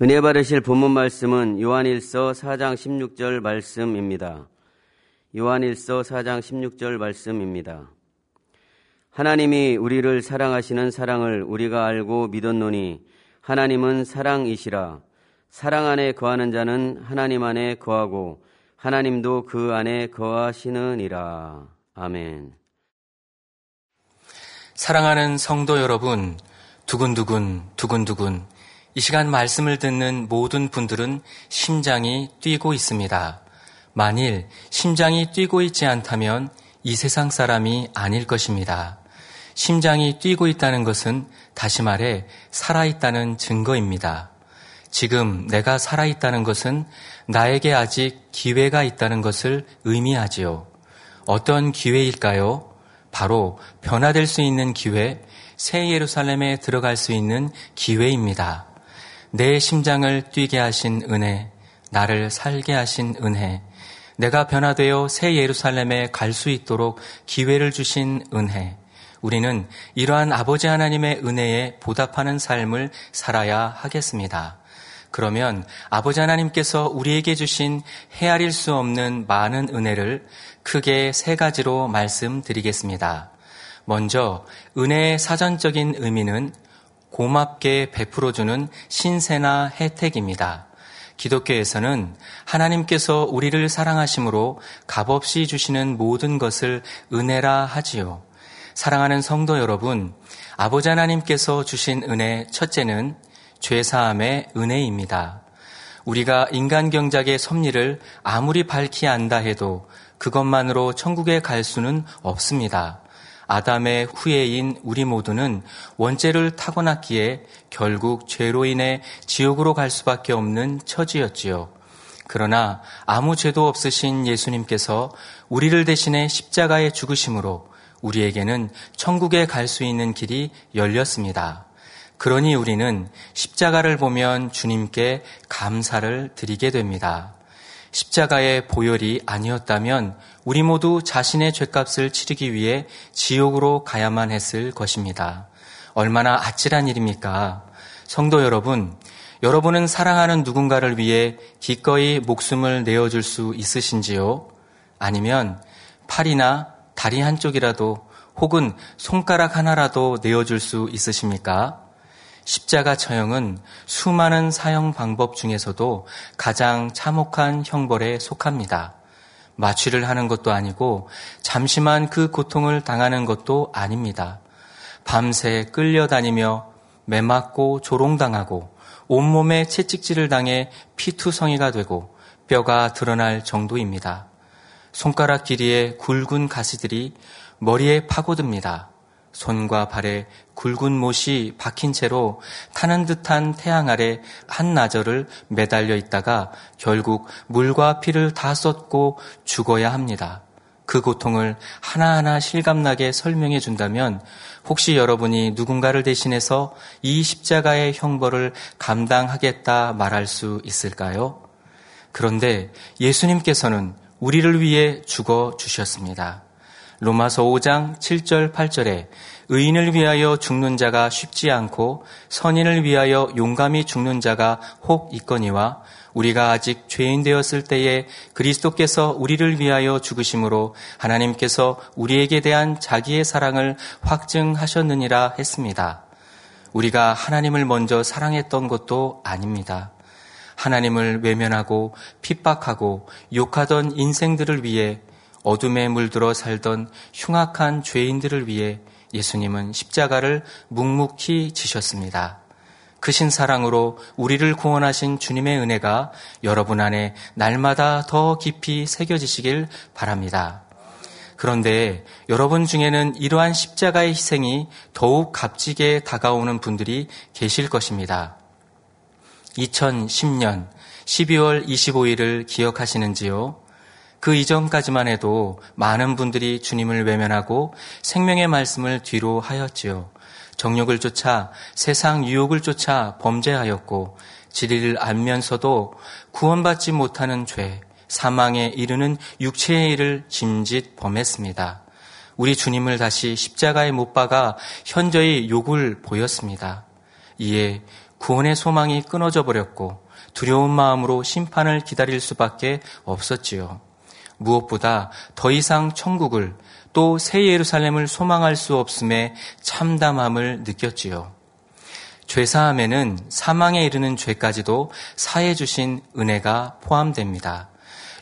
은혜 받으실 본문 말씀은 요한일서 4장 16절 말씀입니다. 요한일서 4장 16절 말씀입니다. 하나님이 우리를 사랑하시는 사랑을 우리가 알고 믿었노니 하나님은 사랑이시라. 사랑 안에 거하는 자는 하나님 안에 거하고 하나님도 그 안에 거하시느니라. 아멘. 사랑하는 성도 여러분, 두근두근, 두근두근, 이 시간 말씀을 듣는 모든 분들은 심장이 뛰고 있습니다. 만일 심장이 뛰고 있지 않다면 이 세상 사람이 아닐 것입니다. 심장이 뛰고 있다는 것은 다시 말해 살아있다는 증거입니다. 지금 내가 살아있다는 것은 나에게 아직 기회가 있다는 것을 의미하지요. 어떤 기회일까요? 바로 변화될 수 있는 기회, 새 예루살렘에 들어갈 수 있는 기회입니다. 내 심장을 뛰게 하신 은혜, 나를 살게 하신 은혜, 내가 변화되어 새 예루살렘에 갈 수 있도록 기회를 주신 은혜, 우리는 이러한 아버지 하나님의 은혜에 보답하는 삶을 살아야 하겠습니다. 그러면 아버지 하나님께서 우리에게 주신 헤아릴 수 없는 많은 은혜를 크게 세 가지로 말씀드리겠습니다. 먼저 은혜의 사전적인 의미는 고맙게 베풀어주는 신세나 혜택입니다. 기독교에서는 하나님께서 우리를 사랑하심으로 값없이 주시는 모든 것을 은혜라 하지요. 사랑하는 성도 여러분, 아버지 하나님께서 주신 은혜 첫째는 죄사함의 은혜입니다. 우리가 인간 경작의 섭리를 아무리 밝히 안다 해도 그것만으로 천국에 갈 수는 없습니다. 아담의 후예인 우리 모두는 원죄를 타고났기에 결국 죄로 인해 지옥으로 갈 수밖에 없는 처지였지요. 그러나 아무 죄도 없으신 예수님께서 우리를 대신해 십자가에 죽으심으로 우리에게는 천국에 갈 수 있는 길이 열렸습니다. 그러니 우리는 십자가를 보면 주님께 감사를 드리게 됩니다. 십자가의 보혈이 아니었다면 우리 모두 자신의 죄값을 치르기 위해 지옥으로 가야만 했을 것입니다. 얼마나 아찔한 일입니까? 성도 여러분, 여러분은 사랑하는 누군가를 위해 기꺼이 목숨을 내어줄 수 있으신지요? 아니면 팔이나 다리 한쪽이라도 혹은 손가락 하나라도 내어줄 수 있으십니까? 십자가 처형은 수많은 사형 방법 중에서도 가장 참혹한 형벌에 속합니다. 마취를 하는 것도 아니고 잠시만 그 고통을 당하는 것도 아닙니다. 밤새 끌려다니며 매맞고 조롱당하고 온몸에 채찍질을 당해 피투성이가 되고 뼈가 드러날 정도입니다. 손가락 길이의 굵은 가시들이 머리에 파고듭니다. 손과 발에 굵은 못이 박힌 채로 타는 듯한 태양 아래 한나절을 매달려 있다가 결국 물과 피를 다 쏟고 죽어야 합니다. 그 고통을 하나하나 실감나게 설명해 준다면 혹시 여러분이 누군가를 대신해서 이 십자가의 형벌을 감당하겠다 말할 수 있을까요? 그런데 예수님께서는 우리를 위해 죽어 주셨습니다. 로마서 5장 7절 8절에 의인을 위하여 죽는 자가 쉽지 않고 선인을 위하여 용감히 죽는 자가 혹 있거니와 우리가 아직 죄인 되었을 때에 그리스도께서 우리를 위하여 죽으심으로 하나님께서 우리에게 대한 자기의 사랑을 확증하셨느니라 했습니다. 우리가 하나님을 먼저 사랑했던 것도 아닙니다. 하나님을 외면하고 핍박하고 욕하던 인생들을 위해 어둠에 물들어 살던 흉악한 죄인들을 위해 예수님은 십자가를 묵묵히 지셨습니다. 크신 사랑으로 우리를 구원하신 주님의 은혜가 여러분 안에 날마다 더 깊이 새겨지시길 바랍니다. 그런데 여러분 중에는 이러한 십자가의 희생이 더욱 값지게 다가오는 분들이 계실 것입니다. 2010년 12월 25일을 기억하시는지요? 그 이전까지만 해도 많은 분들이 주님을 외면하고 생명의 말씀을 뒤로 하였지요. 정욕을 쫓아 세상 유혹을 쫓아 범죄하였고 진리를 알면서도 구원받지 못하는 죄, 사망에 이르는 육체의 일을 짐짓 범했습니다. 우리 주님을 다시 십자가에 못 박아 현저히 욕을 보였습니다. 이에 구원의 소망이 끊어져 버렸고 두려운 마음으로 심판을 기다릴 수밖에 없었지요. 무엇보다 더 이상 천국을 또 새 예루살렘을 소망할 수 없음에 참담함을 느꼈지요. 죄사함에는 사망에 이르는 죄까지도 사해 주신 은혜가 포함됩니다.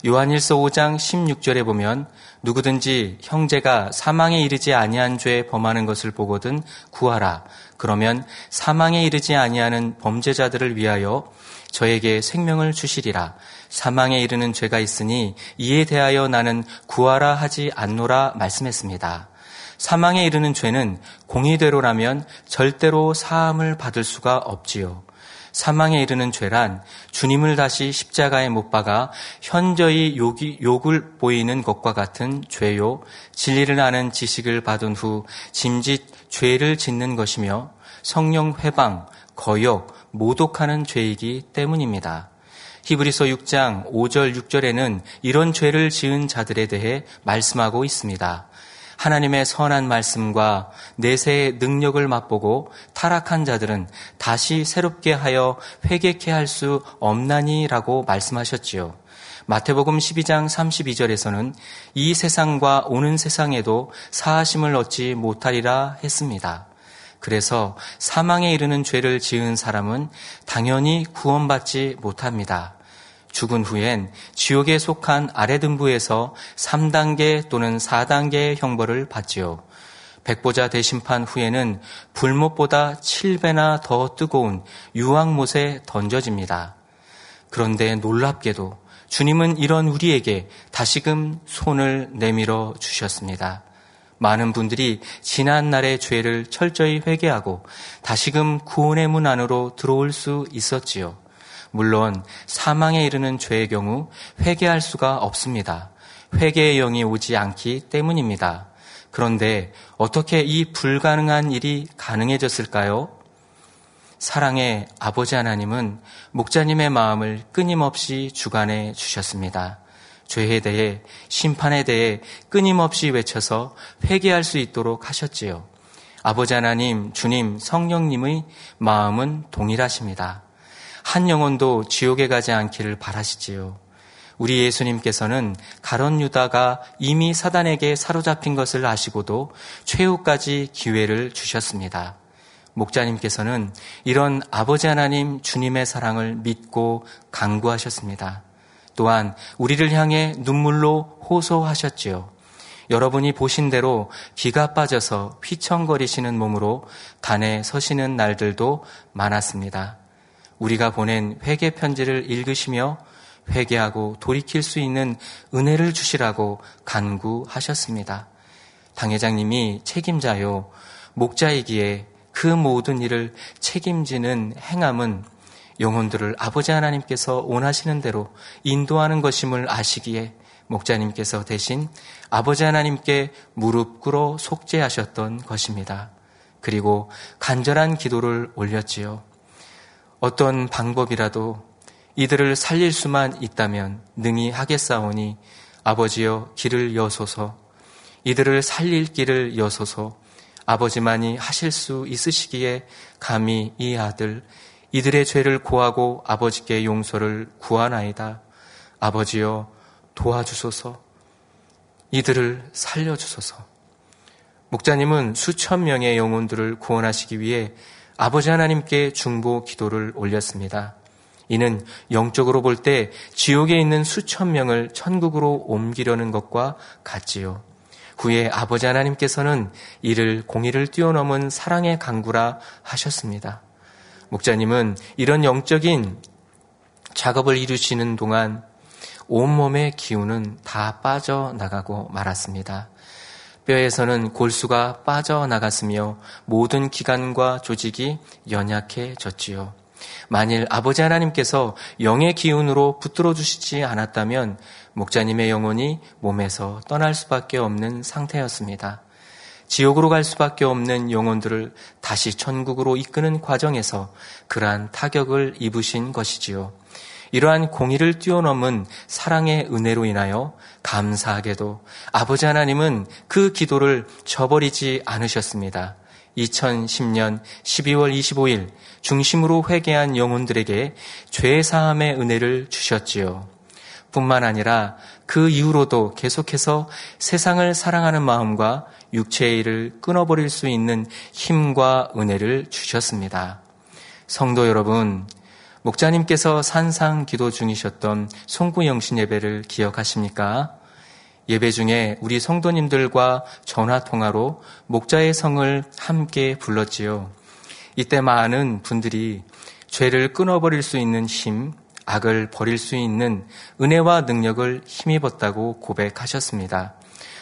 요한일서 5장 16절에 보면 누구든지 형제가 사망에 이르지 아니한 죄에 범하는 것을 보거든 구하라. 그러면 사망에 이르지 아니하는 범죄자들을 위하여 저에게 생명을 주시리라. 사망에 이르는 죄가 있으니 이에 대하여 나는 구하라 하지 않노라 말씀했습니다. 사망에 이르는 죄는 공의대로라면 절대로 사함을 받을 수가 없지요. 사망에 이르는 죄란 주님을 다시 십자가에 못 박아 현저히 욕이, 욕을 보이는 것과 같은 죄요. 진리를 아는 지식을 받은 후 짐짓 죄를 짓는 것이며 성령 회방, 거역, 모독하는 죄이기 때문입니다. 히브리서 6장 5절 6절에는 이런 죄를 지은 자들에 대해 말씀하고 있습니다. 하나님의 선한 말씀과 내세의 능력을 맛보고 타락한 자들은 다시 새롭게 하여 회개케 할 수 없나니라고 말씀하셨지요. 마태복음 12장 32절에서는 이 세상과 오는 세상에도 사하심을 얻지 못하리라 했습니다. 그래서 사망에 이르는 죄를 지은 사람은 당연히 구원받지 못합니다. 죽은 후엔 지옥에 속한 아래등부에서 3단계 또는 4단계의 형벌을 받지요. 백보자 대심판 후에는 불못보다 7배나 더 뜨거운 유황못에 던져집니다. 그런데 놀랍게도 주님은 이런 우리에게 다시금 손을 내밀어 주셨습니다. 많은 분들이 지난 날의 죄를 철저히 회개하고 다시금 구원의 문 안으로 들어올 수 있었지요. 물론 사망에 이르는 죄의 경우 회개할 수가 없습니다. 회개의 영이 오지 않기 때문입니다. 그런데 어떻게 이 불가능한 일이 가능해졌을까요? 사랑의 아버지 하나님은 목자님의 마음을 끊임없이 주관해 주셨습니다. 죄에 대해 심판에 대해 끊임없이 외쳐서 회개할 수 있도록 하셨지요. 아버지 하나님, 주님, 성령님의 마음은 동일하십니다. 한 영혼도 지옥에 가지 않기를 바라시지요. 우리 예수님께서는 가론 유다가 이미 사단에게 사로잡힌 것을 아시고도 최후까지 기회를 주셨습니다. 목자님께서는 이런 아버지 하나님 주님의 사랑을 믿고 강구하셨습니다. 또한 우리를 향해 눈물로 호소하셨지요. 여러분이 보신 대로 기가 빠져서 휘청거리시는 몸으로 단에 서시는 날들도 많았습니다. 우리가 보낸 회개 편지를 읽으시며 회개하고 돌이킬 수 있는 은혜를 주시라고 간구하셨습니다. 당회장님이 책임자요, 목자이기에 그 모든 일을 책임지는 행함은 영혼들을 아버지 하나님께서 원하시는 대로 인도하는 것임을 아시기에 목자님께서 대신 아버지 하나님께 무릎 꿇어 속죄하셨던 것입니다. 그리고 간절한 기도를 올렸지요. 어떤 방법이라도 이들을 살릴 수만 있다면 능히 하겠사오니 아버지여 길을 여소서 이들을 살릴 길을 여소서 아버지만이 하실 수 있으시기에 감히 이 아들 이들의 죄를 고하고 아버지께 용서를 구하나이다. 아버지여 도와주소서. 이들을 살려주소서. 목자님은 수천 명의 영혼들을 구원하시기 위해 아버지 하나님께 중보 기도를 올렸습니다. 이는 영적으로 볼 때 지옥에 있는 수천 명을 천국으로 옮기려는 것과 같지요. 후에 아버지 하나님께서는 이를 공의를 뛰어넘은 사랑의 강구라 하셨습니다. 목자님은 이런 영적인 작업을 이루시는 동안 온몸의 기운은 다 빠져나가고 말았습니다. 뼈에서는 골수가 빠져나갔으며 모든 기관과 조직이 연약해졌지요. 만일 아버지 하나님께서 영의 기운으로 붙들어 주시지 않았다면 목자님의 영혼이 몸에서 떠날 수밖에 없는 상태였습니다. 지옥으로 갈 수밖에 없는 영혼들을 다시 천국으로 이끄는 과정에서 그러한 타격을 입으신 것이지요. 이러한 공의를 뛰어넘은 사랑의 은혜로 인하여 감사하게도 아버지 하나님은 그 기도를 저버리지 않으셨습니다. 2010년 12월 25일 중심으로 회개한 영혼들에게 죄 사함의 은혜를 주셨지요. 뿐만 아니라 그 이후로도 계속해서 세상을 사랑하는 마음과 육체의 일을 끊어버릴 수 있는 힘과 은혜를 주셨습니다. 성도 여러분, 목자님께서 산상 기도 중이셨던 송구영신 예배를 기억하십니까? 예배 중에 우리 성도님들과 전화 통화로 목자의 성을 함께 불렀지요. 이때 많은 분들이 죄를 끊어버릴 수 있는 힘, 악을 버릴 수 있는 은혜와 능력을 힘입었다고 고백하셨습니다.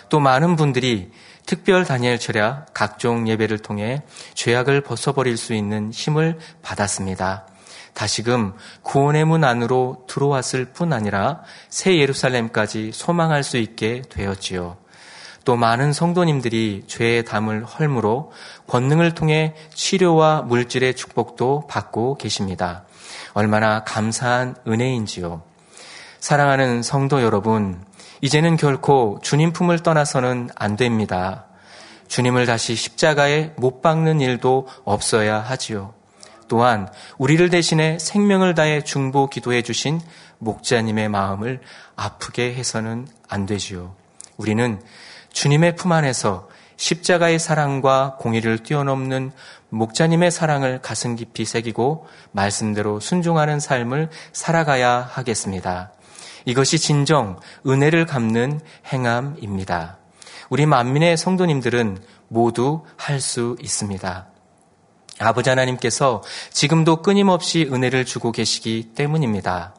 또 많은 분들이 특별 다니엘 철야 각종 예배를 통해 죄악을 벗어버릴 수 있는 힘을 받았습니다. 다시금 구원의 문 안으로 들어왔을 뿐 아니라 새 예루살렘까지 소망할 수 있게 되었지요. 또 많은 성도님들이 죄의 담을 헐므로 권능을 통해 치료와 물질의 축복도 받고 계십니다. 얼마나 감사한 은혜인지요. 사랑하는 성도 여러분, 이제는 결코 주님 품을 떠나서는 안 됩니다. 주님을 다시 십자가에 못 박는 일도 없어야 하지요. 또한 우리를 대신해 생명을 다해 중보 기도해 주신 목자님의 마음을 아프게 해서는 안 되지요. 우리는 주님의 품 안에서 십자가의 사랑과 공의를 뛰어넘는 목자님의 사랑을 가슴 깊이 새기고 말씀대로 순종하는 삶을 살아가야 하겠습니다. 이것이 진정 은혜를 갚는 행함입니다. 우리 만민의 성도님들은 모두 할 수 있습니다. 아버지 하나님께서 지금도 끊임없이 은혜를 주고 계시기 때문입니다.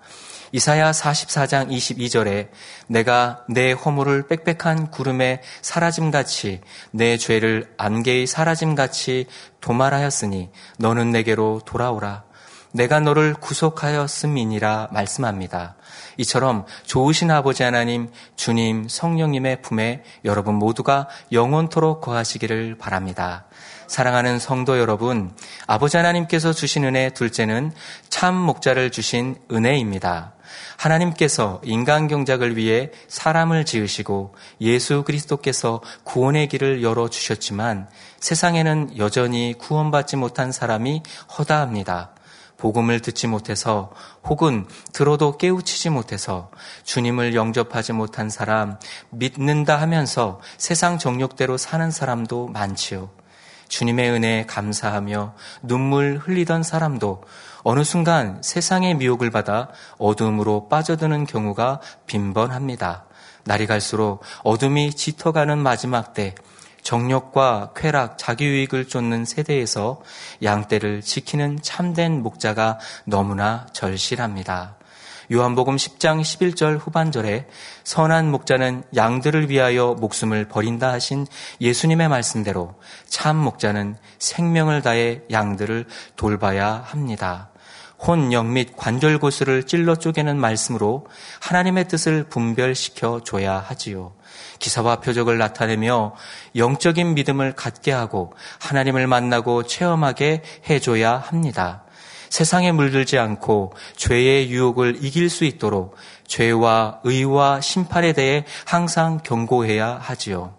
이사야 44장 22절에 내가 내 허물을 빽빽한 구름에 사라짐같이 내 죄를 안개의 사라짐같이 도말하였으니 너는 내게로 돌아오라. 내가 너를 구속하였음이니라 말씀합니다. 이처럼 좋으신 아버지 하나님, 주님, 성령님의 품에 여러분 모두가 영원토록 거하시기를 바랍니다. 사랑하는 성도 여러분, 아버지 하나님께서 주신 은혜 둘째는 참 목자를 주신 은혜입니다. 하나님께서 인간 경작을 위해 사람을 지으시고 예수 그리스도께서 구원의 길을 열어 주셨지만 세상에는 여전히 구원받지 못한 사람이 허다합니다. 복음을 듣지 못해서 혹은 들어도 깨우치지 못해서 주님을 영접하지 못한 사람, 믿는다 하면서 세상 정욕대로 사는 사람도 많지요. 주님의 은혜에 감사하며 눈물 흘리던 사람도 어느 순간 세상의 미혹을 받아 어둠으로 빠져드는 경우가 빈번합니다. 날이 갈수록 어둠이 짙어가는 마지막 때 정력과 쾌락, 자기 유익을 쫓는 세대에서 양떼를 지키는 참된 목자가 너무나 절실합니다. 요한복음 10장 11절 후반절에 선한 목자는 양들을 위하여 목숨을 버린다 하신 예수님의 말씀대로 참 목자는 생명을 다해 양들을 돌봐야 합니다. 혼영 및 관절 고수를 찔러 쪼개는 말씀으로 하나님의 뜻을 분별시켜 줘야 하지요. 기사와 표적을 나타내며 영적인 믿음을 갖게 하고 하나님을 만나고 체험하게 해줘야 합니다. 세상에 물들지 않고 죄의 유혹을 이길 수 있도록 죄와 의와 심판에 대해 항상 경고해야 하지요.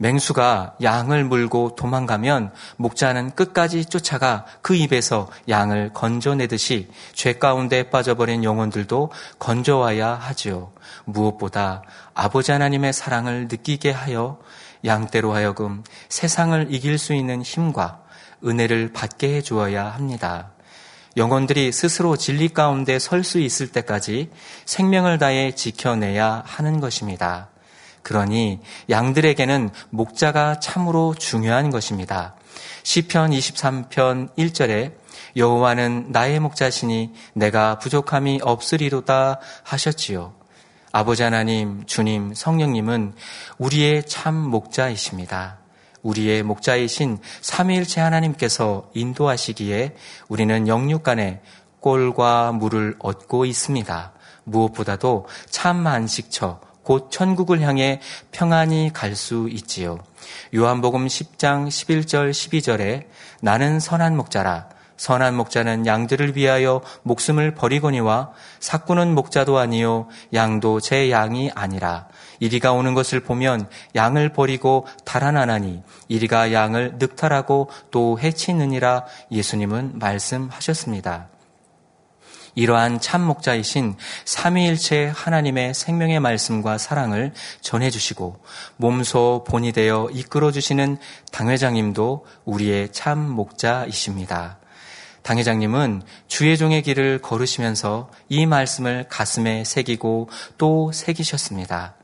맹수가 양을 물고 도망가면 목자는 끝까지 쫓아가 그 입에서 양을 건져내듯이 죄 가운데 빠져버린 영혼들도 건져와야 하지요. 무엇보다 아버지 하나님의 사랑을 느끼게 하여 양떼로 하여금 세상을 이길 수 있는 힘과 은혜를 받게 해 주어야 합니다. 영혼들이 스스로 진리 가운데 설 수 있을 때까지 생명을 다해 지켜내야 하는 것입니다. 그러니 양들에게는 목자가 참으로 중요한 것입니다. 시편 23편 1절에 여호와는 나의 목자시니 내가 부족함이 없으리로다 하셨지요. 아버지 하나님, 주님, 성령님은 우리의 참 목자이십니다. 우리의 목자이신 삼위일체 하나님께서 인도하시기에 우리는 영육간에 꼴과 물을 얻고 있습니다. 무엇보다도 참 안식처, 곧 천국을 향해 평안히 갈 수 있지요. 요한복음 10장 11절 12절에 나는 선한 목자라 선한 목자는 양들을 위하여 목숨을 버리거니와 사꾸는 목자도 아니요 양도 제 양이 아니라 이리가 오는 것을 보면 양을 버리고 달아나나니 이리가 양을 늑탈하고 또 해치느니라 예수님은 말씀하셨습니다. 이러한 참 목자이신 삼위일체 하나님의 생명의 말씀과 사랑을 전해주시고 몸소 본이 되어 이끌어주시는 당회장님도 우리의 참 목자이십니다. 당회장님은 주의 종의 길을 걸으시면서 이 말씀을 가슴에 새기고 또 새기셨습니다.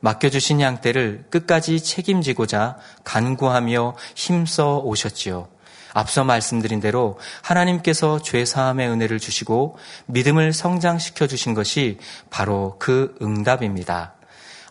맡겨주신 양떼를 끝까지 책임지고자 간구하며 힘써 오셨지요. 앞서 말씀드린 대로 하나님께서 죄 사함의 은혜를 주시고 믿음을 성장시켜 주신 것이 바로 그 응답입니다.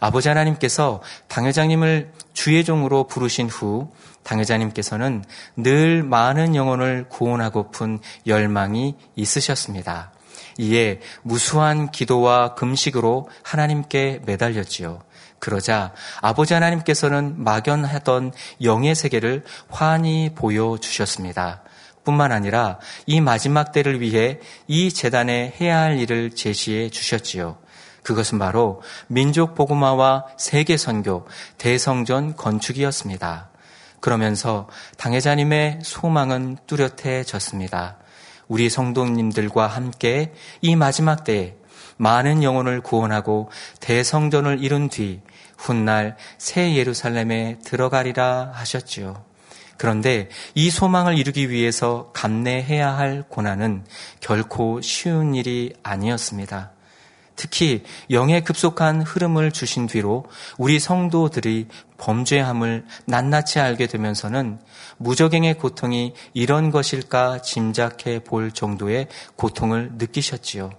아버지 하나님께서 당회장님을 주의 종으로 부르신 후 당회장님께서는 늘 많은 영혼을 구원하고픈 열망이 있으셨습니다. 이에 무수한 기도와 금식으로 하나님께 매달렸지요. 그러자 아버지 하나님께서는 막연하던 영의 세계를 환히 보여주셨습니다. 뿐만 아니라 이 마지막 때를 위해 이 재단에 해야 할 일을 제시해 주셨지요. 그것은 바로 민족 복음화와 세계 선교, 대성전 건축이었습니다. 그러면서 당회자님의 소망은 뚜렷해졌습니다. 우리 성도님들과 함께 이 마지막 때에 많은 영혼을 구원하고 대성전을 이룬 뒤 훗날 새 예루살렘에 들어가리라 하셨지요. 그런데 이 소망을 이루기 위해서 감내해야 할 고난은 결코 쉬운 일이 아니었습니다. 특히 영의 급속한 흐름을 주신 뒤로 우리 성도들이 범죄함을 낱낱이 알게 되면서는 무적행의 고통이 이런 것일까 짐작해 볼 정도의 고통을 느끼셨지요.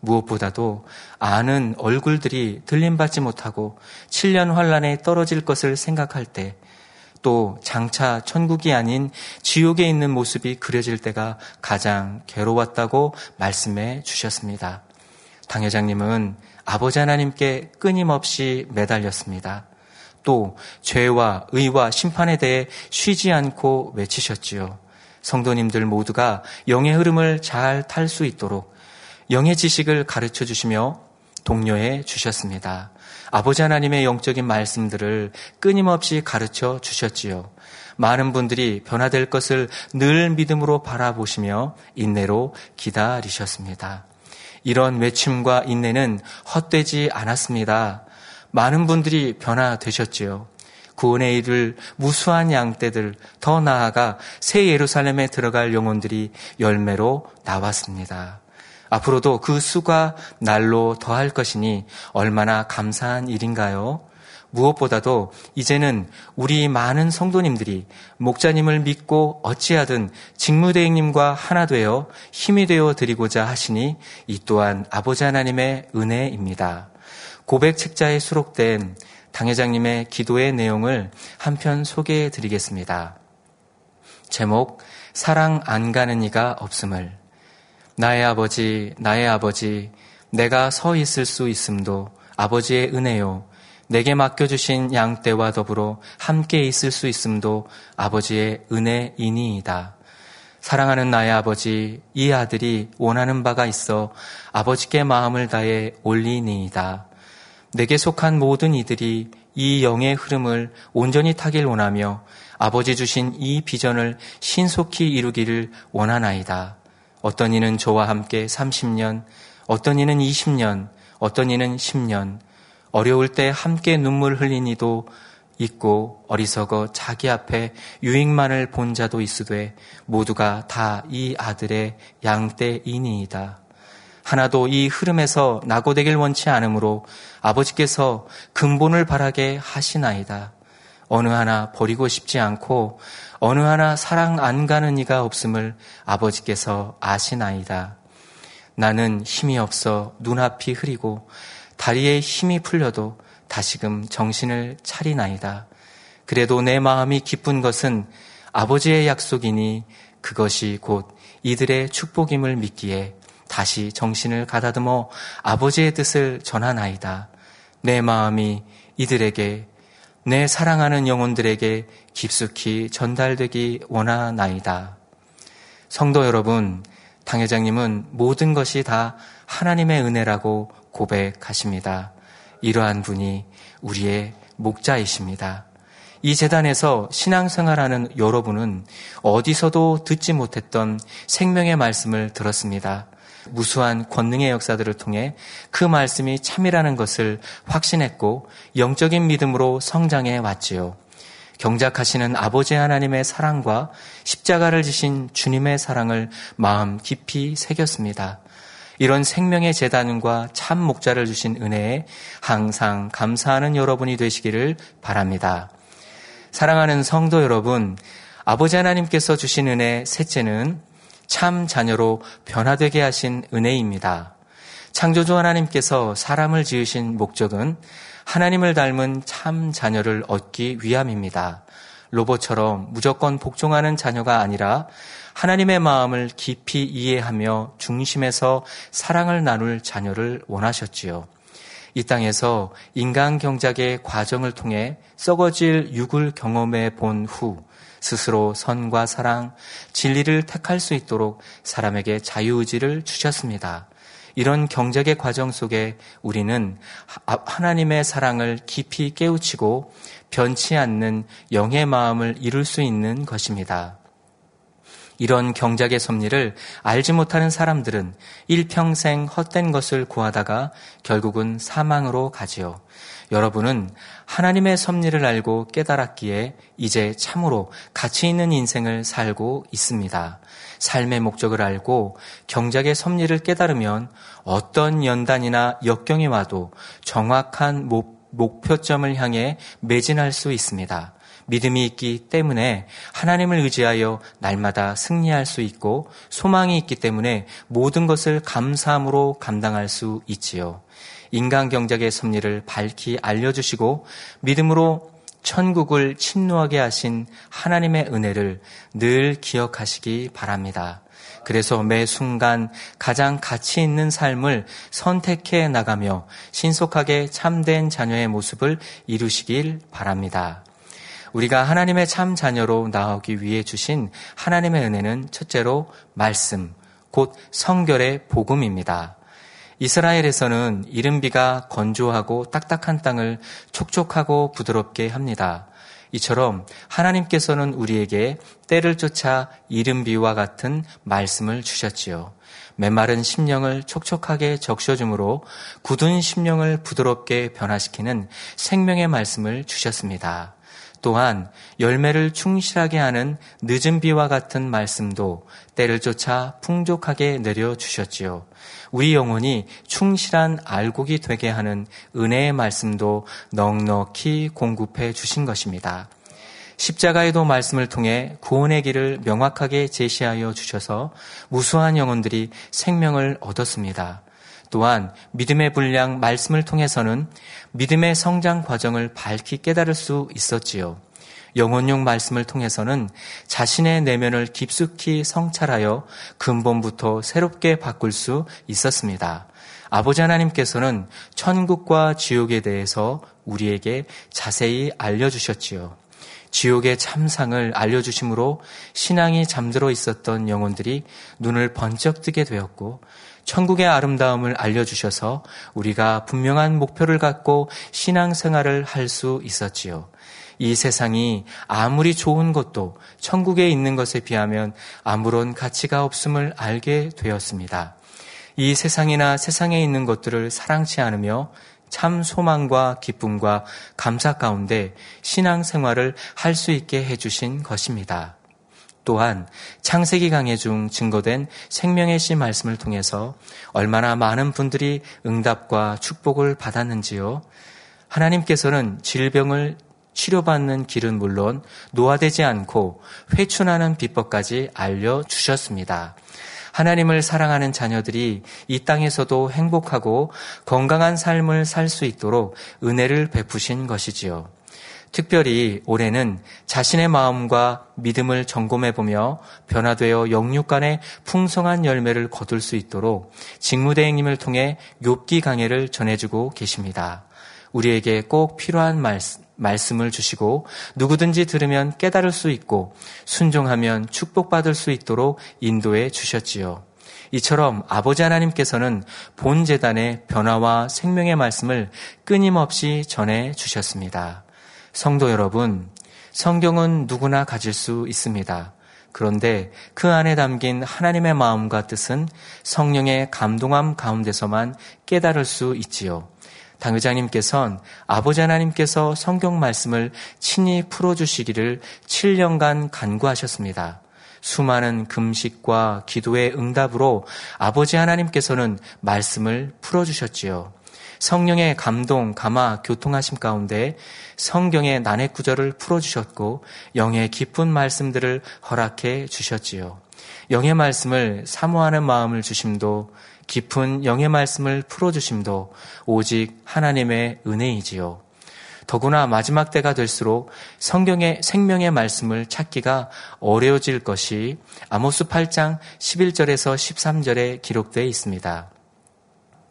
무엇보다도 아는 얼굴들이 들림받지 못하고 7년 환란에 떨어질 것을 생각할 때 또 장차 천국이 아닌 지옥에 있는 모습이 그려질 때가 가장 괴로웠다고 말씀해 주셨습니다. 당 회장님은 아버지 하나님께 끊임없이 매달렸습니다. 또 죄와 의와 심판에 대해 쉬지 않고 외치셨지요. 성도님들 모두가 영의 흐름을 잘 탈 수 있도록 영의 지식을 가르쳐 주시며 독려해 주셨습니다. 아버지 하나님의 영적인 말씀들을 끊임없이 가르쳐 주셨지요. 많은 분들이 변화될 것을 늘 믿음으로 바라보시며 인내로 기다리셨습니다. 이런 외침과 인내는 헛되지 않았습니다. 많은 분들이 변화되셨지요. 구원에 이를 무수한 양떼들, 더 나아가 새 예루살렘에 들어갈 영혼들이 열매로 나왔습니다. 앞으로도 그 수가 날로 더할 것이니 얼마나 감사한 일인가요? 무엇보다도 이제는 우리 많은 성도님들이 목자님을 믿고 어찌하든 직무대행님과 하나 되어 힘이 되어 드리고자 하시니 이 또한 아버지 하나님의 은혜입니다. 고백 책자에 수록된 당회장님의 기도의 내용을 한편 소개해 드리겠습니다. 제목, 사랑 안 가는 이가 없음을. 나의 아버지, 나의 아버지, 내가 서 있을 수 있음도 아버지의 은혜요. 내게 맡겨주신 양 떼와 더불어 함께 있을 수 있음도 아버지의 은혜이니이다. 사랑하는 나의 아버지, 이 아들이 원하는 바가 있어 아버지께 마음을 다해 올리니이다. 내게 속한 모든 이들이 이 영의 흐름을 온전히 타길 원하며 아버지 주신 이 비전을 신속히 이루기를 원하나이다. 어떤 이는 저와 함께 30년, 어떤 이는 20년, 어떤 이는 10년, 어려울 때 함께 눈물 흘린 이도 있고 어리석어 자기 앞에 유익만을 본 자도 있으되 모두가 다 이 아들의 양떼이니이다. 하나도 이 흐름에서 낙오되길 원치 않으므로 아버지께서 근본을 바라게 하시나이다. 어느 하나 버리고 싶지 않고 어느 하나 사랑 안 가는 이가 없음을 아버지께서 아시나이다. 나는 힘이 없어 눈앞이 흐리고 다리에 힘이 풀려도 다시금 정신을 차리나이다. 그래도 내 마음이 기쁜 것은 아버지의 약속이니 그것이 곧 이들의 축복임을 믿기에 다시 정신을 가다듬어 아버지의 뜻을 전하나이다. 내 마음이 이들에게 내 사랑하는 영혼들에게 깊숙이 전달되기 원하나이다. 성도 여러분, 당회장님은 모든 것이 다 하나님의 은혜라고 고백하십니다. 이러한 분이 우리의 목자이십니다. 이 재단에서 신앙생활하는 여러분은 어디서도 듣지 못했던 생명의 말씀을 들었습니다. 무수한 권능의 역사들을 통해 그 말씀이 참이라는 것을 확신했고 영적인 믿음으로 성장해 왔지요. 경작하시는 아버지 하나님의 사랑과 십자가를 지신 주님의 사랑을 마음 깊이 새겼습니다. 이런 생명의 재단과 참 목자를 주신 은혜에 항상 감사하는 여러분이 되시기를 바랍니다. 사랑하는 성도 여러분, 아버지 하나님께서 주신 은혜 셋째는 참 자녀로 변화되게 하신 은혜입니다. 창조주 하나님께서 사람을 지으신 목적은 하나님을 닮은 참 자녀를 얻기 위함입니다. 로봇처럼 무조건 복종하는 자녀가 아니라 하나님의 마음을 깊이 이해하며 중심에서 사랑을 나눌 자녀를 원하셨지요. 이 땅에서 인간 경작의 과정을 통해 썩어질 육을 경험해 본 후 스스로 선과 사랑, 진리를 택할 수 있도록 사람에게 자유의지를 주셨습니다. 이런 경작의 과정 속에 우리는 하나님의 사랑을 깊이 깨우치고 변치 않는 영의 마음을 이룰 수 있는 것입니다. 이런 경작의 섭리를 알지 못하는 사람들은 일평생 헛된 것을 구하다가 결국은 사망으로 가지요. 여러분은 하나님의 섭리를 알고 깨달았기에 이제 참으로 가치 있는 인생을 살고 있습니다. 삶의 목적을 알고 경작의 섭리를 깨달으면 어떤 연단이나 역경이 와도 정확한 목표점을 향해 매진할 수 있습니다. 믿음이 있기 때문에 하나님을 의지하여 날마다 승리할 수 있고 소망이 있기 때문에 모든 것을 감사함으로 감당할 수 있지요. 인간 경작의 섭리를 밝히 알려주시고 믿음으로 천국을 침노하게 하신 하나님의 은혜를 늘 기억하시기 바랍니다. 그래서 매 순간 가장 가치 있는 삶을 선택해 나가며 신속하게 참된 자녀의 모습을 이루시길 바랍니다. 우리가 하나님의 참 자녀로 나오기 위해 주신 하나님의 은혜는 첫째로 말씀, 곧 성결의 복음입니다. 이스라엘에서는 이른비가 건조하고 딱딱한 땅을 촉촉하고 부드럽게 합니다. 이처럼 하나님께서는 우리에게 때를 쫓아 이른비와 같은 말씀을 주셨지요. 메마른 심령을 촉촉하게 적셔줌으로 굳은 심령을 부드럽게 변화시키는 생명의 말씀을 주셨습니다. 또한 열매를 충실하게 하는 늦은 비와 같은 말씀도 때를 쫓아 풍족하게 내려주셨지요. 우리 영혼이 충실한 알곡이 되게 하는 은혜의 말씀도 넉넉히 공급해 주신 것입니다. 십자가에도 말씀을 통해 구원의 길을 명확하게 제시하여 주셔서 무수한 영혼들이 생명을 얻었습니다. 또한 믿음의 분량 말씀을 통해서는 믿음의 성장 과정을 밝히 깨달을 수 있었지요. 영혼용 말씀을 통해서는 자신의 내면을 깊숙이 성찰하여 근본부터 새롭게 바꿀 수 있었습니다. 아버지 하나님께서는 천국과 지옥에 대해서 우리에게 자세히 알려주셨지요. 지옥의 참상을 알려주심으로 신앙이 잠들어 있었던 영혼들이 눈을 번쩍 뜨게 되었고 천국의 아름다움을 알려주셔서 우리가 분명한 목표를 갖고 신앙생활을 할 수 있었지요. 이 세상이 아무리 좋은 것도 천국에 있는 것에 비하면 아무런 가치가 없음을 알게 되었습니다. 이 세상이나 세상에 있는 것들을 사랑치 않으며 참 소망과 기쁨과 감사 가운데 신앙 생활을 할 수 있게 해주신 것입니다. 또한 창세기 강해 중 증거된 생명의 씨 말씀을 통해서 얼마나 많은 분들이 응답과 축복을 받았는지요. 하나님께서는 질병을 치료받는 길은 물론 노화되지 않고 회춘하는 비법까지 알려주셨습니다. 하나님을 사랑하는 자녀들이 이 땅에서도 행복하고 건강한 삶을 살 수 있도록 은혜를 베푸신 것이지요. 특별히 올해는 자신의 마음과 믿음을 점검해 보며 변화되어 영육 간의 풍성한 열매를 거둘 수 있도록 직무대행님을 통해 욥기 강해를 전해주고 계십니다. 우리에게 꼭 필요한 말씀, 말씀을 주시고 누구든지 들으면 깨달을 수 있고 순종하면 축복받을 수 있도록 인도해 주셨지요. 이처럼 아버지 하나님께서는 본 재단의 변화와 생명의 말씀을 끊임없이 전해 주셨습니다. 성도 여러분, 성경은 누구나 가질 수 있습니다. 그런데 그 안에 담긴 하나님의 마음과 뜻은 성령의 감동함 가운데서만 깨달을 수 있지요. 당회장님께서는 아버지 하나님께서 성경 말씀을 친히 풀어주시기를 7년간 간구하셨습니다. 수많은 금식과 기도의 응답으로 아버지 하나님께서는 말씀을 풀어주셨지요. 성령의 감동, 감화, 교통하심 가운데 성경의 난해 구절을 풀어주셨고 영의 깊은 말씀들을 허락해 주셨지요. 영의 말씀을 사모하는 마음을 주심도 깊은 영의 말씀을 풀어주심도 오직 하나님의 은혜이지요. 더구나 마지막 때가 될수록 성경의 생명의 말씀을 찾기가 어려워질 것이 아모스 8장 11절에서 13절에 기록되어 있습니다.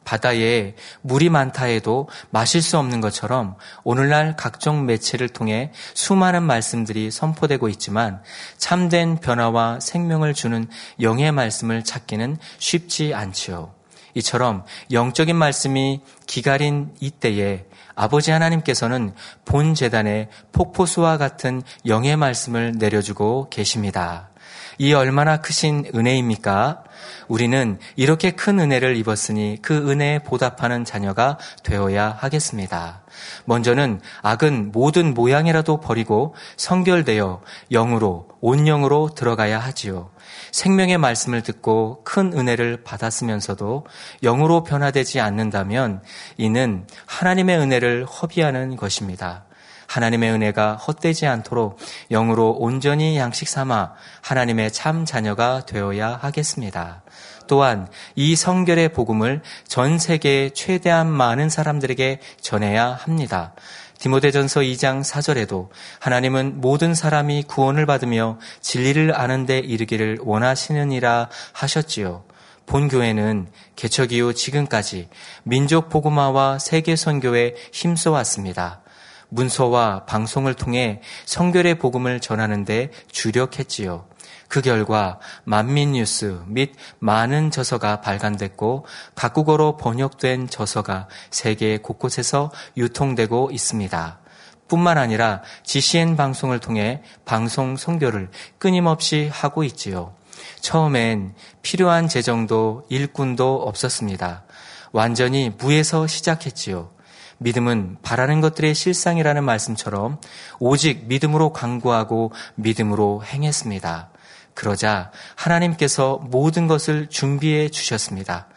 바다에 물이 많다 해도 마실 수 없는 것처럼 오늘날 각종 매체를 통해 수많은 말씀들이 선포되고 있지만 참된 변화와 생명을 주는 영의 말씀을 찾기는 쉽지 않지요. 이처럼 영적인 말씀이 기가린 이때에 아버지 하나님께서는 본 재단에 폭포수와 같은 영의 말씀을 내려주고 계십니다. 이 얼마나 크신 은혜입니까? 우리는 이렇게 큰 은혜를 입었으니 그 은혜에 보답하는 자녀가 되어야 하겠습니다. 먼저는 악은 모든 모양이라도 버리고 성결되어 영으로, 온 영으로 들어가야 하지요. 생명의 말씀을 듣고 큰 은혜를 받았으면서도 영으로 변화되지 않는다면 이는 하나님의 은혜를 허비하는 것입니다. 하나님의 은혜가 헛되지 않도록 영으로 온전히 양식 삼아 하나님의 참 자녀가 되어야 하겠습니다. 또한 이 성결의 복음을 전 세계에 최대한 많은 사람들에게 전해야 합니다. 디모데전서 2장 4절에도 하나님은 모든 사람이 구원을 받으며 진리를 아는 데 이르기를 원하시느니라 하셨지요. 본 교회는 개척 이후 지금까지 민족 복음화와 세계 선교에 힘써 왔습니다. 문서와 방송을 통해 성결의 복음을 전하는데 주력했지요. 그 결과 만민 뉴스 및 많은 저서가 발간됐고 각국어로 번역된 저서가 세계 곳곳에서 유통되고 있습니다. 뿐만 아니라 GCN 방송을 통해 방송 성교를 끊임없이 하고 있지요. 처음엔 필요한 재정도 일꾼도 없었습니다. 완전히 무에서 시작했지요. 믿음은 바라는 것들의 실상이라는 말씀처럼 오직 믿음으로 강구하고 믿음으로 행했습니다. 그러자 하나님께서 모든 것을 준비해 주셨습니다.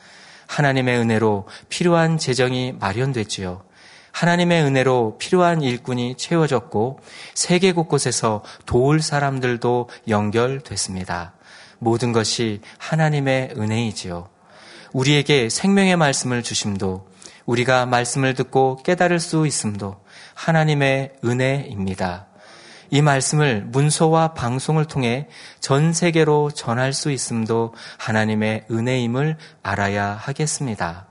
하나님의 은혜로 필요한 재정이 마련됐지요. 하나님의 은혜로 필요한 일꾼이 채워졌고 세계 곳곳에서 도울 사람들도 연결됐습니다. 모든 것이 하나님의 은혜이지요. 우리에게 생명의 말씀을 주심도 우리가 말씀을 듣고 깨달을 수 있음도 하나님의 은혜입니다. 이 말씀을 문서와 방송을 통해 전 세계로 전할 수 있음도 하나님의 은혜임을 알아야 하겠습니다.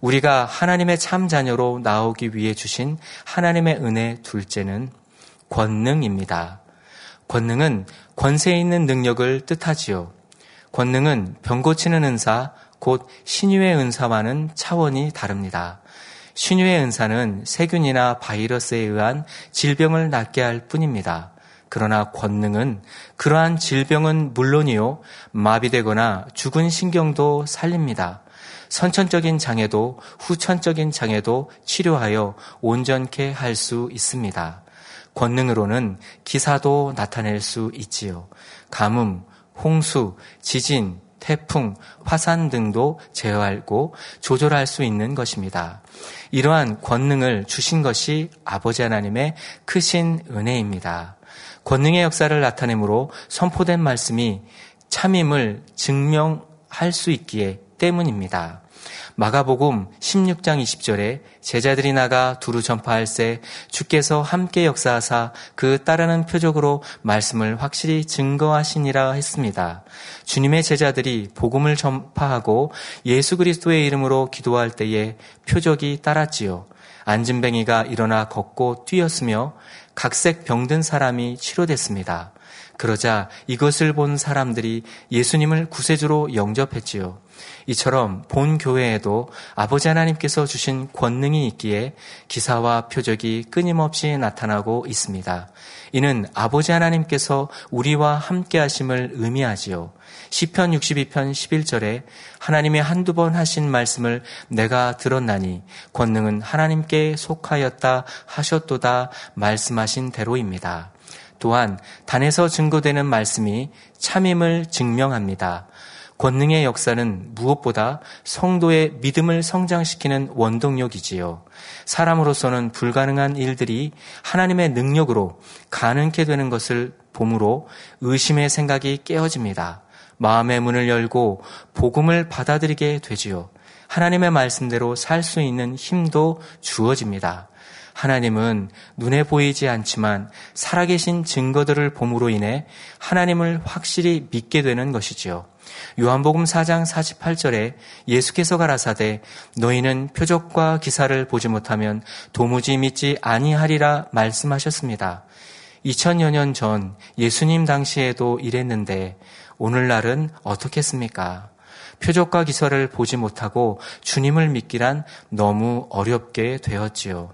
우리가 하나님의 참 자녀로 나오기 위해 주신 하나님의 은혜 둘째는 권능입니다. 권능은 권세 있는 능력을 뜻하지요. 권능은 병 고치는 은사, 곧 신유의 은사와는 차원이 다릅니다. 신유의 은사는 세균이나 바이러스에 의한 질병을 낫게 할 뿐입니다. 그러나 권능은 그러한 질병은 물론이요, 마비되거나 죽은 신경도 살립니다. 선천적인 장애도 후천적인 장애도 치료하여 온전케 할 수 있습니다. 권능으로는 기사도 나타낼 수 있지요. 가뭄, 홍수, 지진, 태풍, 화산 등도 제어하고 조절할 수 있는 것입니다. 이러한 권능을 주신 것이 아버지 하나님의 크신 은혜입니다. 권능의 역사를 나타내므로 선포된 말씀이 참임을 증명할 수 있기에 때문입니다. 마가복음 16장 20절에 제자들이 나가 두루 전파할새 주께서 함께 역사하사 그 따르는 표적으로 말씀을 확실히 증거하시니라 했습니다. 주님의 제자들이 복음을 전파하고 예수 그리스도의 이름으로 기도할 때에 표적이 따랐지요. 안진뱅이가 일어나 걷고 뛰었으며 각색 병든 사람이 치료됐습니다. 그러자 이것을 본 사람들이 예수님을 구세주로 영접했지요. 이처럼 본 교회에도 아버지 하나님께서 주신 권능이 있기에 기사와 표적이 끊임없이 나타나고 있습니다. 이는 아버지 하나님께서 우리와 함께 하심을 의미하지요. 시편 62편 11절에 하나님의 한두 번 하신 말씀을 내가 들었나니 권능은 하나님께 속하였다 하셨도다 말씀하신 대로입니다. 또한 단에서 증거되는 말씀이 참임을 증명합니다. 권능의 역사는 무엇보다 성도의 믿음을 성장시키는 원동력이지요. 사람으로서는 불가능한 일들이 하나님의 능력으로 가능케 되는 것을 봄으로 의심의 생각이 깨어집니다. 마음의 문을 열고 복음을 받아들이게 되지요. 하나님의 말씀대로 살 수 있는 힘도 주어집니다. 하나님은 눈에 보이지 않지만 살아계신 증거들을 봄으로 인해 하나님을 확실히 믿게 되는 것이지요. 요한복음 4장 48절에 예수께서 가라사대 너희는 표적과 기사를 보지 못하면 도무지 믿지 아니하리라 말씀하셨습니다. 2000여 년 전 예수님 당시에도 이랬는데 오늘날은 어떻겠습니까? 표적과 기사를 보지 못하고 주님을 믿기란 너무 어렵게 되었지요.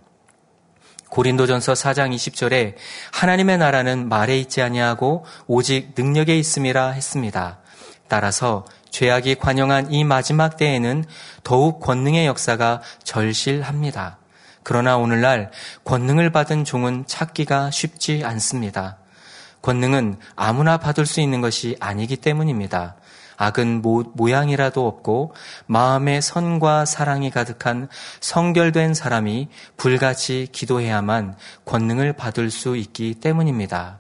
고린도전서 4장 20절에 하나님의 나라는 말에 있지 아니하고 오직 능력에 있음이라 했습니다. 따라서 죄악이 관영한 이 마지막 때에는 더욱 권능의 역사가 절실합니다. 그러나 오늘날 권능을 받은 종은 찾기가 쉽지 않습니다. 권능은 아무나 받을 수 있는 것이 아니기 때문입니다. 악은 모, 모양이라도 없고 마음의 선과 사랑이 가득한 성결된 사람이 불같이 기도해야만 권능을 받을 수 있기 때문입니다.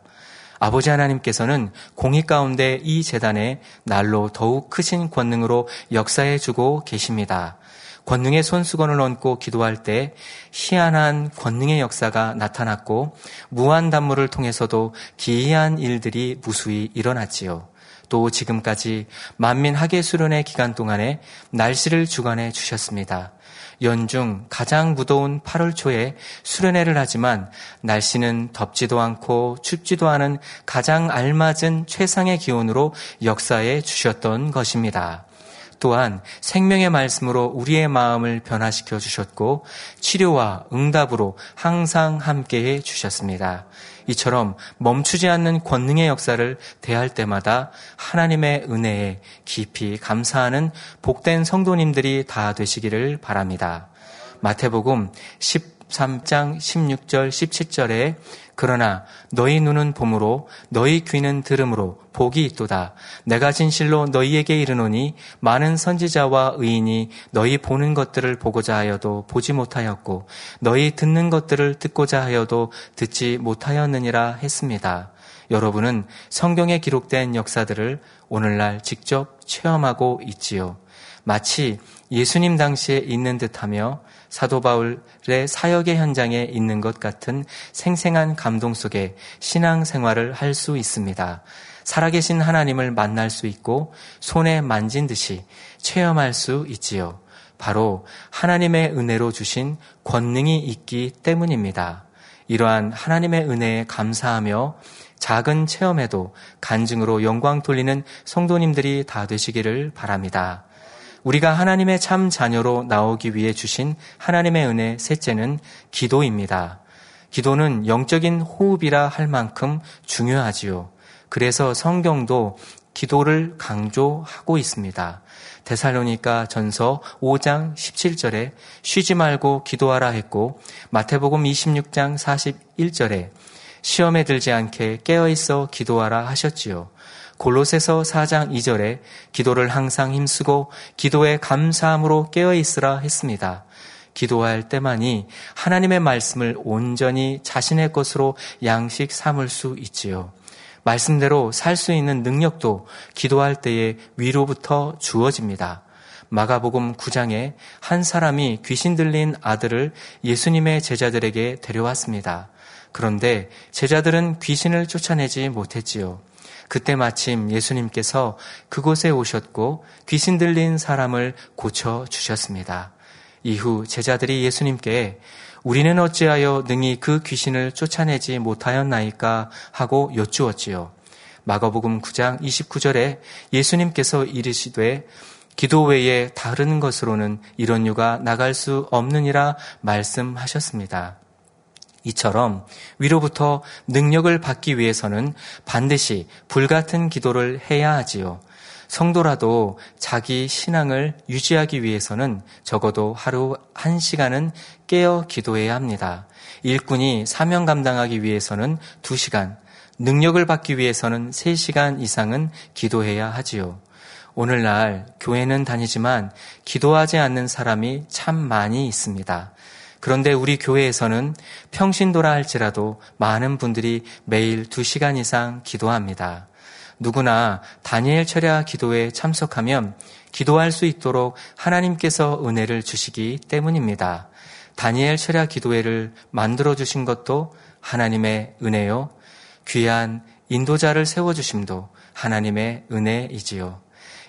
아버지 하나님께서는 공의 가운데 이 재단에 날로 더욱 크신 권능으로 역사해 주고 계십니다. 권능의 손수건을 얹고 기도할 때 희한한 권능의 역사가 나타났고 무한 단물을 통해서도 기이한 일들이 무수히 일어났지요. 또 지금까지 만민 하계 수련의 기간 동안에 날씨를 주관해 주셨습니다. 연중 가장 무더운 8월 초에 수련회를 하지만 날씨는 덥지도 않고 춥지도 않은 가장 알맞은 최상의 기온으로 역사해 주셨던 것입니다. 또한 생명의 말씀으로 우리의 마음을 변화시켜 주셨고 치료와 응답으로 항상 함께해 주셨습니다. 이처럼 멈추지 않는 권능의 역사를 대할 때마다 하나님의 은혜에 깊이 감사하는 복된 성도님들이 다 되시기를 바랍니다. 마태복음 13장 16절 17절에 그러나 너희 눈은 봄으로 너희 귀는 들음으로 복이 있도다. 내가 진실로 너희에게 이르노니 많은 선지자와 의인이 너희 보는 것들을 보고자 하여도 보지 못하였고 너희 듣는 것들을 듣고자 하여도 듣지 못하였느니라 했습니다. 여러분은 성경에 기록된 역사들을 오늘날 직접 체험하고 있지요. 마치 예수님 당시에 있는 듯하며 사도 바울의 사역의 현장에 있는 것 같은 생생한 감동 속에 신앙 생활을 할 수 있습니다. 살아계신 하나님을 만날 수 있고 손에 만진 듯이 체험할 수 있지요. 바로 하나님의 은혜로 주신 권능이 있기 때문입니다. 이러한 하나님의 은혜에 감사하며 작은 체험에도 간증으로 영광 돌리는 성도님들이 다 되시기를 바랍니다. 우리가 하나님의 참 자녀로 나오기 위해 주신 하나님의 은혜 셋째는 기도입니다. 기도는 영적인 호흡이라 할 만큼 중요하지요. 그래서 성경도 기도를 강조하고 있습니다. 데살로니까 전서 5장 17절에 쉬지 말고 기도하라 했고 마태복음 26장 41절에 시험에 들지 않게 깨어 있어 기도하라 하셨지요. 골로새서 4장 2절에 기도를 항상 힘쓰고 기도에 감사함으로 깨어 있으라 했습니다. 기도할 때만이 하나님의 말씀을 온전히 자신의 것으로 양식 삼을 수 있지요. 말씀대로 살 수 있는 능력도 기도할 때에 위로부터 주어집니다. 마가복음 9장에 한 사람이 귀신 들린 아들을 예수님의 제자들에게 데려왔습니다. 그런데 제자들은 귀신을 쫓아내지 못했지요. 그때 마침 예수님께서 그곳에 오셨고 귀신 들린 사람을 고쳐 주셨습니다. 이후 제자들이 예수님께 우리는 어찌하여 능히 그 귀신을 쫓아내지 못하였나이까 하고 여쭈었지요. 마가복음 9장 29절에 예수님께서 이르시되 기도 외에 다른 것으로는 이런 유가 나갈 수 없느니라 말씀하셨습니다. 이처럼 위로부터 능력을 받기 위해서는 반드시 불같은 기도를 해야 하지요. 성도라도 자기 신앙을 유지하기 위해서는 적어도 하루 한 시간은 깨어 기도해야 합니다. 일꾼이 사명 감당하기 위해서는 두 시간, 능력을 받기 위해서는 세 시간 이상은 기도해야 하지요. 오늘날 교회는 다니지만 기도하지 않는 사람이 참 많이 있습니다. 그런데 우리 교회에서는 평신도라 할지라도 많은 분들이 매일 두 시간 이상 기도합니다. 누구나 다니엘 철야 기도에 참석하면 기도할 수 있도록 하나님께서 은혜를 주시기 때문입니다. 다니엘 철야 기도회를 만들어 주신 것도 하나님의 은혜요. 귀한 인도자를 세워 주심도 하나님의 은혜이지요.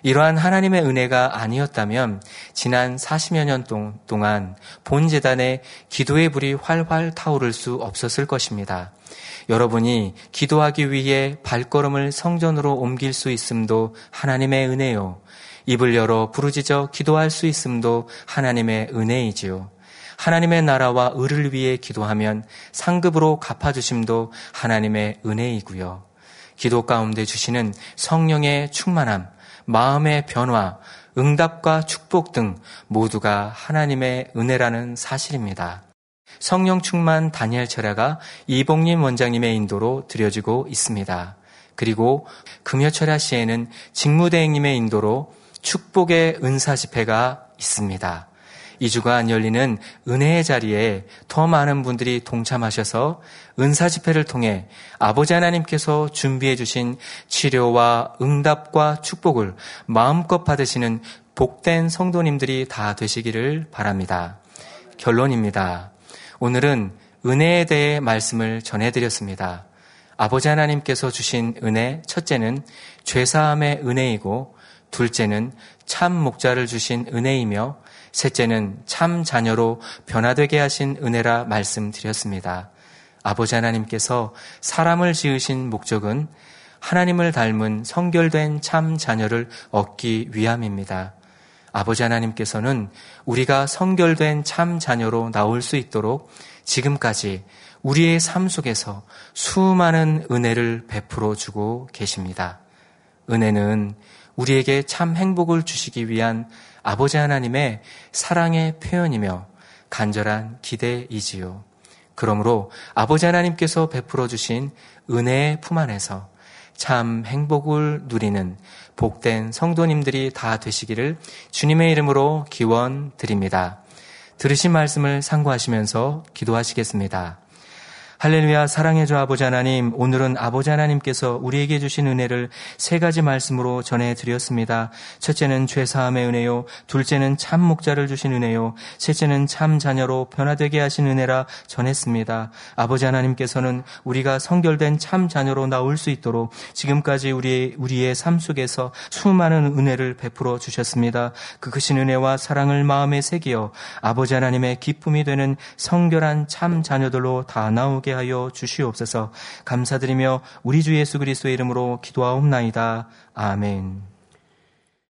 이러한 하나님의 은혜가 아니었다면 지난 40여 년 동안 본 재단에 기도의 불이 활활 타오를 수 없었을 것입니다. 여러분이 기도하기 위해 발걸음을 성전으로 옮길 수 있음도 하나님의 은혜요. 입을 열어 부르짖어 기도할 수 있음도 하나님의 은혜이지요. 하나님의 나라와 의를 위해 기도하면 상급으로 갚아주심도 하나님의 은혜이고요. 기도 가운데 주시는 성령의 충만함, 마음의 변화, 응답과 축복 등 모두가 하나님의 은혜라는 사실입니다. 성령 충만 다니엘 철야가 이봉림 원장님의 인도로 드려지고 있습니다. 그리고 금요 철야 시에는 직무대행님의 인도로 축복의 은사 집회가 있습니다. 2주간 열리는 은혜의 자리에 더 많은 분들이 동참하셔서 은사 집회를 통해 아버지 하나님께서 준비해 주신 치료와 응답과 축복을 마음껏 받으시는 복된 성도님들이 다 되시기를 바랍니다. 결론입니다. 오늘은 은혜에 대해 말씀을 전해드렸습니다. 아버지 하나님께서 주신 은혜, 첫째는 죄사함의 은혜이고, 둘째는 참 목자를 주신 은혜이며, 셋째는 참 자녀로 변화되게 하신 은혜라 말씀드렸습니다. 아버지 하나님께서 사람을 지으신 목적은 하나님을 닮은 성결된 참 자녀를 얻기 위함입니다. 아버지 하나님께서는 우리가 성결된 참 자녀로 나올 수 있도록 지금까지 우리의 삶 속에서 수많은 은혜를 베풀어 주고 계십니다. 은혜는 우리에게 참 행복을 주시기 위한 아버지 하나님의 사랑의 표현이며 간절한 기대이지요. 그러므로 아버지 하나님께서 베풀어 주신 은혜의 품 안에서 참 행복을 누리는 복된 성도님들이 다 되시기를 주님의 이름으로 기원 드립니다. 들으신 말씀을 상고하시면서 기도하시겠습니다. 할렐루야 사랑해 주 아버지 하나님 오늘은 아버지 하나님께서 우리에게 주신 은혜를 세 가지 말씀으로 전해 드렸습니다. 첫째는 죄 사함의 은혜요 둘째는 참 목자를 주신 은혜요 셋째는 참 자녀로 변화되게 하신 은혜라 전했습니다. 아버지 하나님께서는 우리가 성결된 참 자녀로 나올 수 있도록 지금까지 우리 우리의 삶 속에서 수많은 은혜를 베풀어 주셨습니다. 그 크신 은혜와 사랑을 마음에 새기어 아버지 하나님의 기쁨이 되는 성결한 참 자녀들로 다 나오 게 하여 주시옵소서 감사드리며 우리 주 예수 그리스도의 이름으로 기도하옵나이다. 아멘.